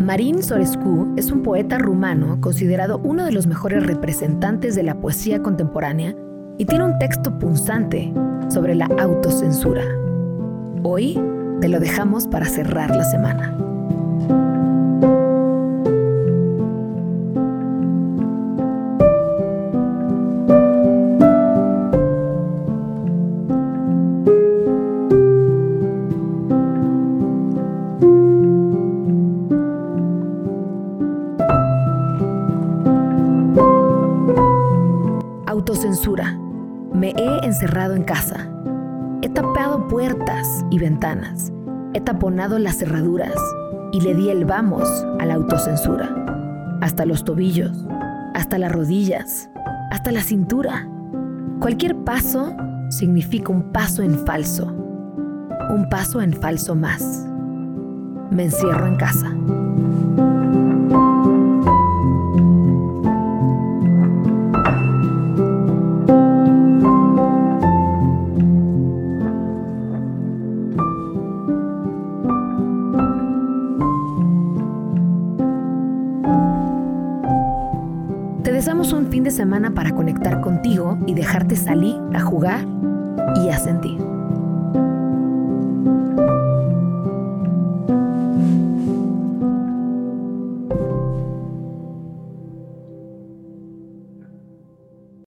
Marín Sorescu es un poeta rumano considerado uno de los mejores representantes de la poesía contemporánea y tiene un texto punzante sobre la autocensura. Hoy te lo dejamos para cerrar la semana. Autocensura. Me he encerrado en casa. He tapado puertas y ventanas. He taponado las cerraduras y le di el vamos a la autocensura. Hasta los tobillos, hasta las rodillas, hasta la cintura. Cualquier paso significa un paso en falso. Un paso en falso más. Me encierro en casa. Te deseamos un fin de semana para conectar contigo y dejarte salir a jugar y a sentir.